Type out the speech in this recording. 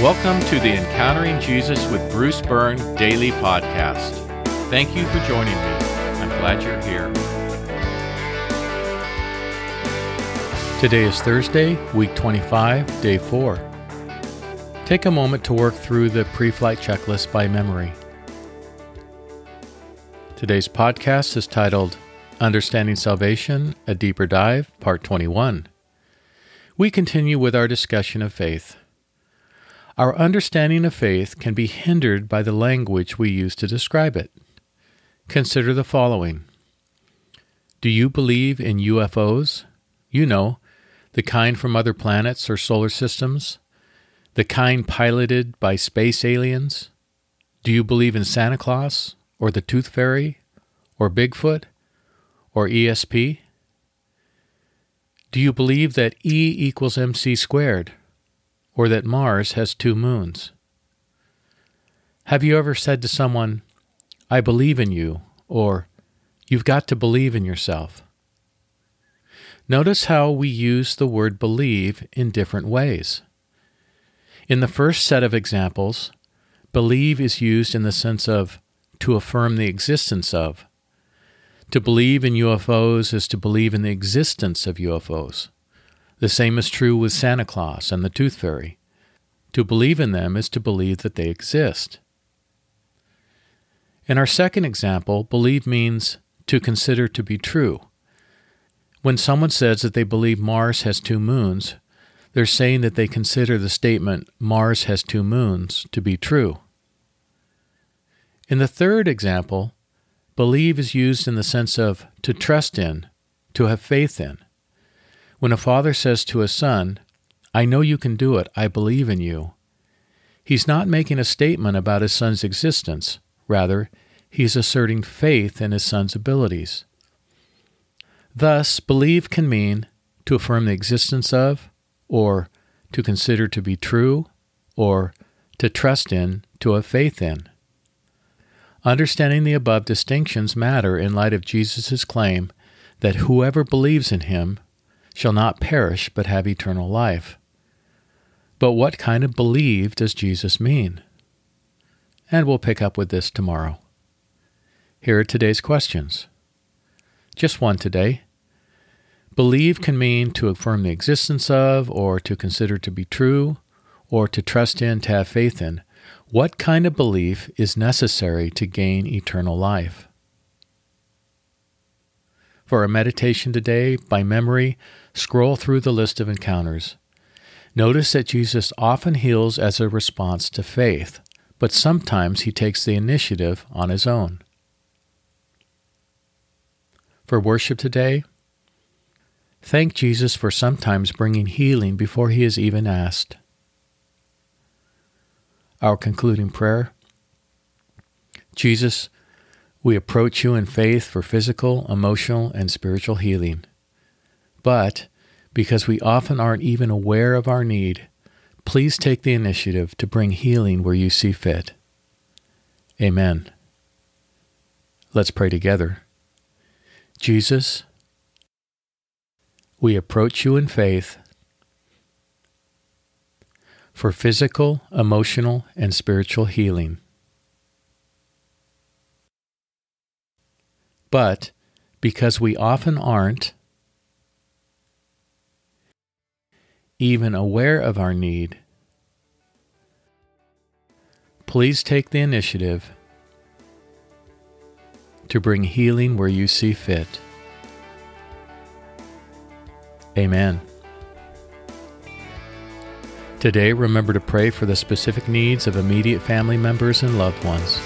Welcome to the Encountering Jesus with Bruce Byrne daily podcast. Thank you for joining me. I'm glad you're here. Today is Thursday, week 25, day 4. Take a moment to work through the pre flight checklist by memory. Today's podcast is titled Understanding Salvation A Deeper Dive, Part 21. We continue with our discussion of faith. Our understanding of faith can be hindered by the language we use to describe it. Consider the following Do you believe in UFOs? You know, the kind from other planets or solar systems? The kind piloted by space aliens? Do you believe in Santa Claus, or the Tooth Fairy, or Bigfoot, or ESP? Do you believe that E equals mc squared? Or that Mars has two moons? Have you ever said to someone, I believe in you, or You've got to believe in yourself? Notice how we use the word believe in different ways. In the first set of examples, believe is used in the sense of to affirm the existence of. To believe in UFOs is to believe in the existence of UFOs. The same is true with Santa Claus and the Tooth Fairy. To believe in them is to believe that they exist. In our second example, believe means to consider to be true. When someone says that they believe Mars has two moons, they're saying that they consider the statement Mars has two moons to be true. In the third example, believe is used in the sense of to trust in, to have faith in. When a father says to a son, I know you can do it, I believe in you, he's not making a statement about his son's existence. Rather, he's asserting faith in his son's abilities. Thus, believe can mean to affirm the existence of, or to consider to be true, or to trust in, to have faith in. Understanding the above distinctions matter in light of Jesus' claim that whoever believes in him shall not perish but have eternal life. But what kind of believe does Jesus mean? And we'll pick up with this tomorrow. Here are today's questions. Just one today. Believe can mean to affirm the existence of, or to consider to be true, or to trust in, to have faith in. What kind of belief is necessary to gain eternal life? For a meditation today, by memory, scroll through the list of encounters. Notice that Jesus often heals as a response to faith, but sometimes he takes the initiative on his own. For worship today, thank Jesus for sometimes bringing healing before he is even asked. Our concluding prayer Jesus, we approach you in faith for physical, emotional, and spiritual healing. But, because we often aren't even aware of our need, please take the initiative to bring healing where you see fit. Amen. Let's pray together. Jesus, we approach you in faith for physical, emotional, and spiritual healing. But because we often aren't even aware of our need, please take the initiative to bring healing where you see fit. Amen. Today, remember to pray for the specific needs of immediate family members and loved ones.